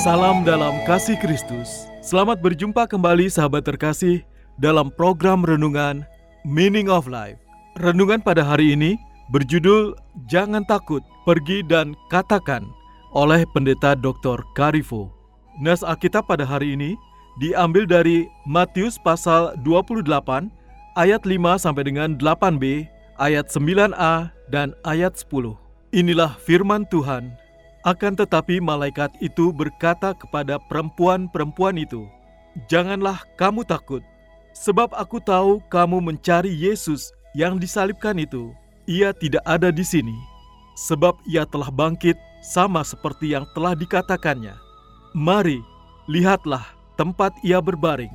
Salam dalam kasih Kristus. Selamat berjumpa kembali sahabat terkasih dalam program renungan Meaning of Life. Renungan pada hari ini berjudul Jangan Takut, Pergi dan Katakan oleh Pendeta Dr. Karifo. Nas Alkitab pada hari ini diambil dari Matius pasal 28 ayat 5 sampai dengan 8b, ayat 9a dan ayat 10. Inilah firman Tuhan. Akan tetapi malaikat itu berkata kepada perempuan-perempuan itu, "Janganlah kamu takut, sebab aku tahu kamu mencari Yesus yang disalibkan itu. Ia tidak ada di sini, sebab ia telah bangkit sama seperti yang telah dikatakannya. Mari, lihatlah tempat ia berbaring,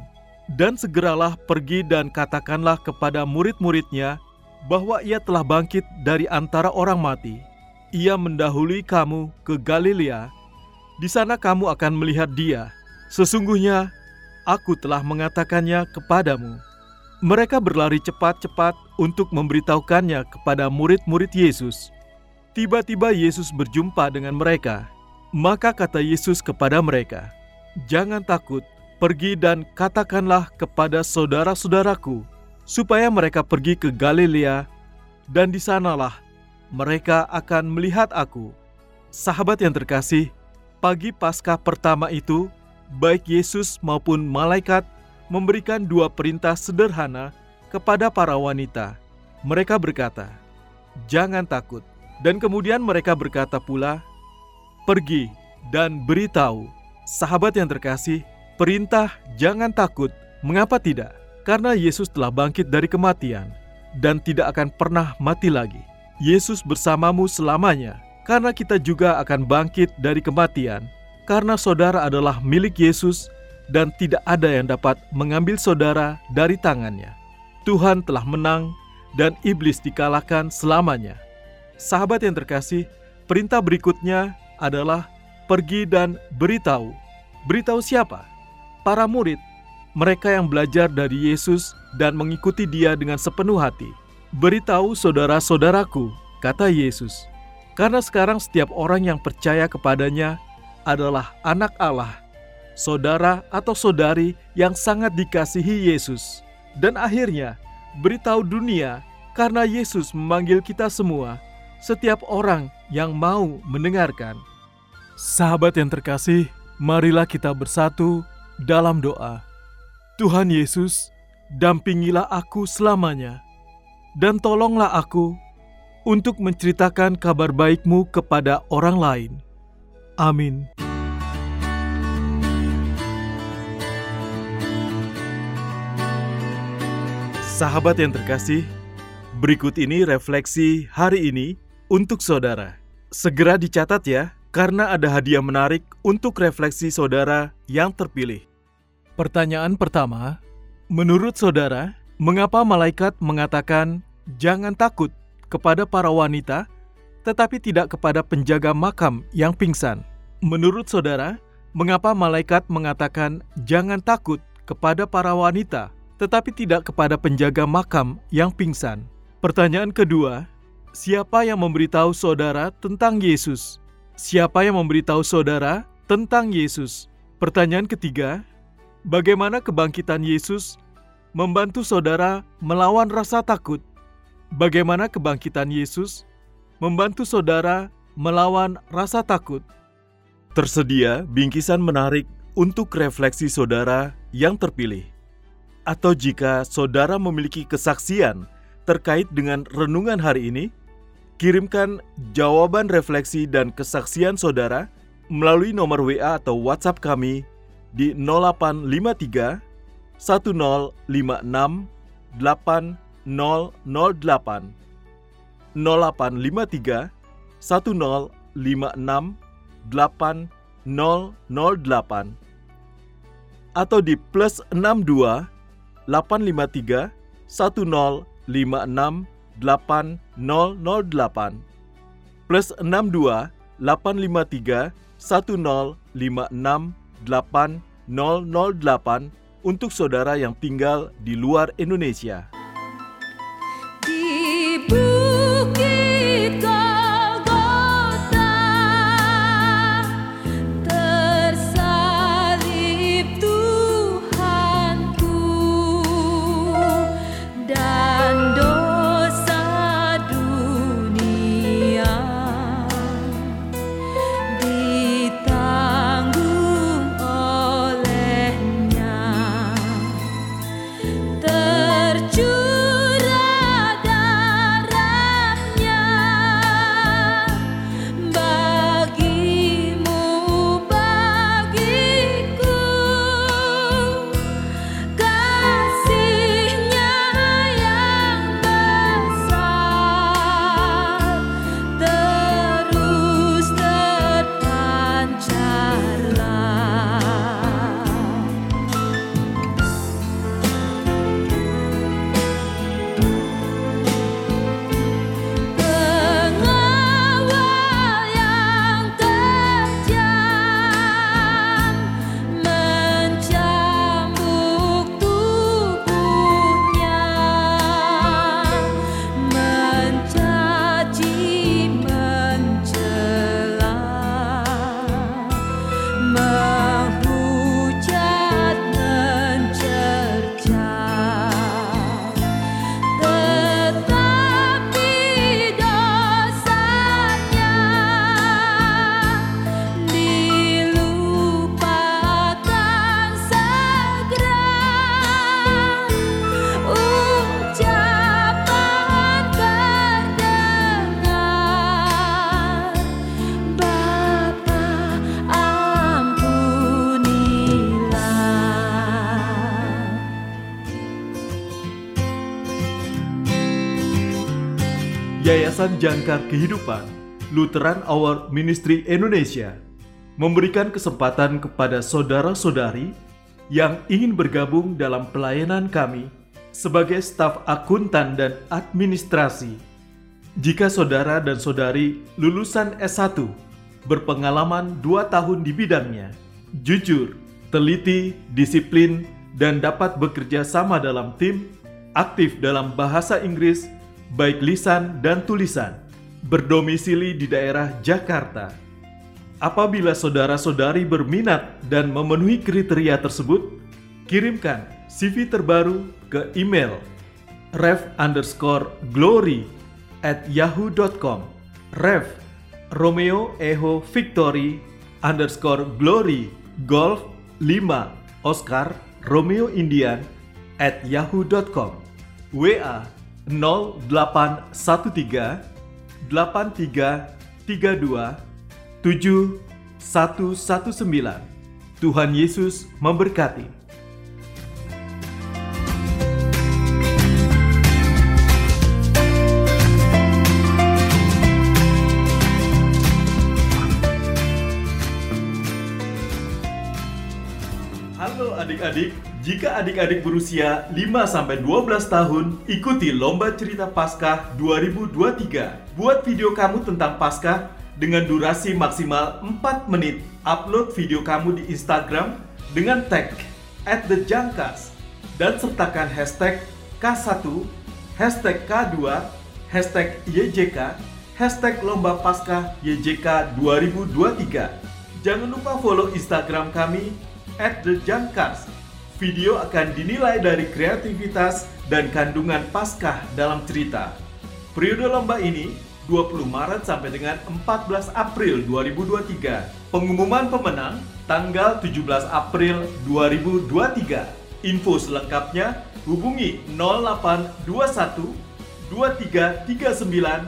dan segeralah pergi dan katakanlah kepada murid-muridnya bahwa ia telah bangkit dari antara orang mati." ia mendahului kamu ke Galilea. Di sana kamu akan melihat dia. Sesungguhnya aku telah mengatakannya kepadamu. Mereka berlari cepat-cepat untuk memberitahukannya kepada murid-murid Yesus. Tiba-tiba Yesus berjumpa dengan mereka. Maka kata Yesus kepada mereka, "Jangan takut, pergi dan katakanlah kepada saudara-saudaraku supaya mereka pergi ke Galilea, dan di sanalah mereka akan melihat aku. Sahabat yang terkasih, pagi Paskah pertama itu, baik Yesus maupun malaikat memberikan dua perintah sederhana kepada para wanita. Mereka berkata, "Jangan takut." Dan kemudian mereka berkata pula, "Pergi dan beritahu." Sahabat yang terkasih, perintah "jangan takut" mengapa tidak? Karena Yesus telah bangkit dari kematian dan tidak akan pernah mati lagi. Yesus bersamamu selamanya, karena kita juga akan bangkit dari kematian, karena saudara adalah milik Yesus dan tidak ada yang dapat mengambil saudara dari tangannya. Tuhan telah menang dan iblis dikalahkan selamanya. Sahabat yang terkasih, perintah berikutnya adalah pergi dan beritahu. Beritahu siapa? Para murid, mereka yang belajar dari Yesus dan mengikuti Dia dengan sepenuh hati. Beritahu saudara-saudaraku, kata Yesus, karena sekarang setiap orang yang percaya kepadanya adalah anak Allah, saudara atau saudari yang sangat dikasihi Yesus. Dan akhirnya, beritahu dunia karena Yesus memanggil kita semua, setiap orang yang mau mendengarkan. Sahabat yang terkasih, marilah kita bersatu dalam doa. Tuhan Yesus, dampingilah aku selamanya dan tolonglah aku untuk menceritakan kabar baikmu kepada orang lain. Amin. Sahabat yang terkasih, berikut ini refleksi hari ini untuk saudara. Segera dicatat ya, karena ada hadiah menarik untuk refleksi saudara yang terpilih. Pertanyaan pertama, menurut saudara, mengapa malaikat mengatakan jangan takut kepada para wanita, tetapi tidak kepada penjaga makam yang pingsan? Menurut saudara, mengapa malaikat mengatakan jangan takut kepada para wanita, tetapi tidak kepada penjaga makam yang pingsan? Pertanyaan kedua, siapa yang memberitahu saudara tentang Yesus? Siapa yang memberitahu saudara tentang Yesus? Pertanyaan ketiga, bagaimana kebangkitan Yesus membantu saudara melawan rasa takut? Bagaimana kebangkitan Yesus membantu saudara melawan rasa takut? Tersedia bingkisan menarik untuk refleksi saudara yang terpilih. Atau jika saudara memiliki kesaksian terkait dengan renungan hari ini, Kirimkan jawaban refleksi dan kesaksian saudara melalui nomor WA atau WhatsApp kami di 0853 1056 8008 0853 1056 8008 atau di plus 62 853 1056 8008 plus 62 853 1056 8008 untuk saudara yang tinggal di luar Indonesia. Yayasan Jangkar Kehidupan Lutheran Hour Ministry Indonesia memberikan kesempatan kepada saudara-saudari yang ingin bergabung dalam pelayanan kami sebagai staf akuntan dan administrasi. Jika saudara dan saudari lulusan S1 berpengalaman 2 tahun di bidangnya, jujur, teliti, disiplin, dan dapat bekerja sama dalam tim, aktif dalam bahasa Inggris, baik lisan dan tulisan, berdomisili di daerah Jakarta. Apabila saudara-saudari berminat dan memenuhi kriteria tersebut, kirimkan CV terbaru ke email ref underscore glory at yahoo.com ref Romeo Eho Victory underscore glory golf 5 Oscar Romeo Indian at yahoo.com WA 0813 8332 7119 Tuhan Yesus memberkati. Adik-adik, jika adik-adik berusia 5-12 tahun, ikuti Lomba Cerita Paskah 2023. Buat video kamu tentang Paskah dengan durasi maksimal 4 menit. Upload video kamu di Instagram dengan tag at the Jangkas dan sertakan hashtag K1, hashtag K2, hashtag YJK, hashtag Lomba Paskah YJK 2023. Jangan lupa follow Instagram kami at the Jangkars. Video akan dinilai dari kreativitas dan kandungan Paskah dalam cerita. Periode lomba ini 20 Maret sampai dengan 14 April 2023. Pengumuman pemenang tanggal 17 April 2023. Info selengkapnya hubungi 0821 2339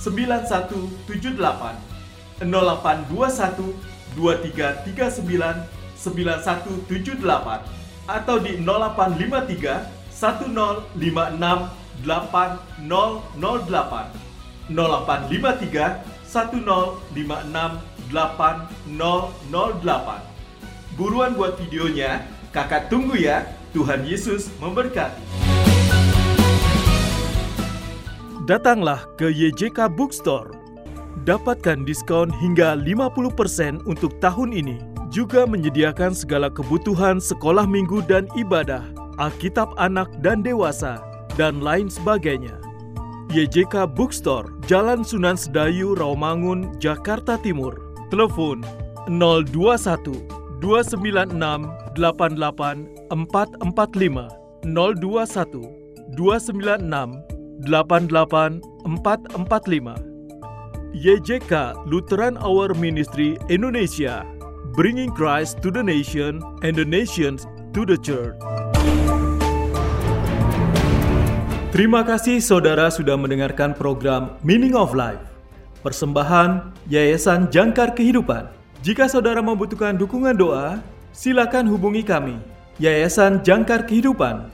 9178 0821 2339 9178 atau di 0853 1056 8008 0853 1056 8008 Buruan buat videonya, kakak tunggu ya. Tuhan Yesus memberkati. Datanglah ke YJK Bookstore. Dapatkan diskon hingga 50% untuk tahun ini. Juga menyediakan segala kebutuhan sekolah minggu dan ibadah, Alkitab anak dan dewasa, dan lain sebagainya. YJK Bookstore, Jalan Sunan Sedayu, Rawamangun, Jakarta Timur. Telepon 021 296 88 445 021 296 88 445 YJK Lutheran Hour Ministry Indonesia Bringing Christ to the nation and the nations to the church. Terima kasih saudara sudah mendengarkan program Meaning of Life Persembahan Yayasan Jangkar Kehidupan. Jika saudara membutuhkan dukungan doa, silakan hubungi kami Yayasan Jangkar Kehidupan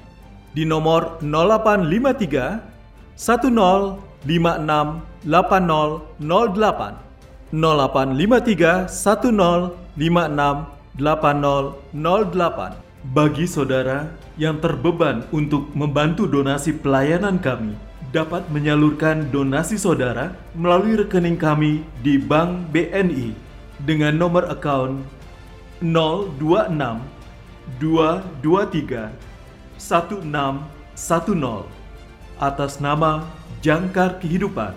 di nomor 0853 1056 8008 0853 1056 8008 Bagi saudara yang terbeban untuk membantu donasi pelayanan kami dapat menyalurkan donasi saudara melalui rekening kami di Bank BNI dengan nomor account 026 223 1610 atas nama Jangkar Kehidupan.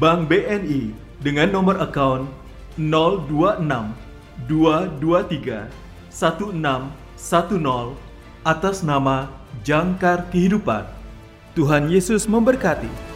Bank BNI dengan nomor account 026 223 1610 atas nama Jangkar Kehidupan. Tuhan Yesus memberkati.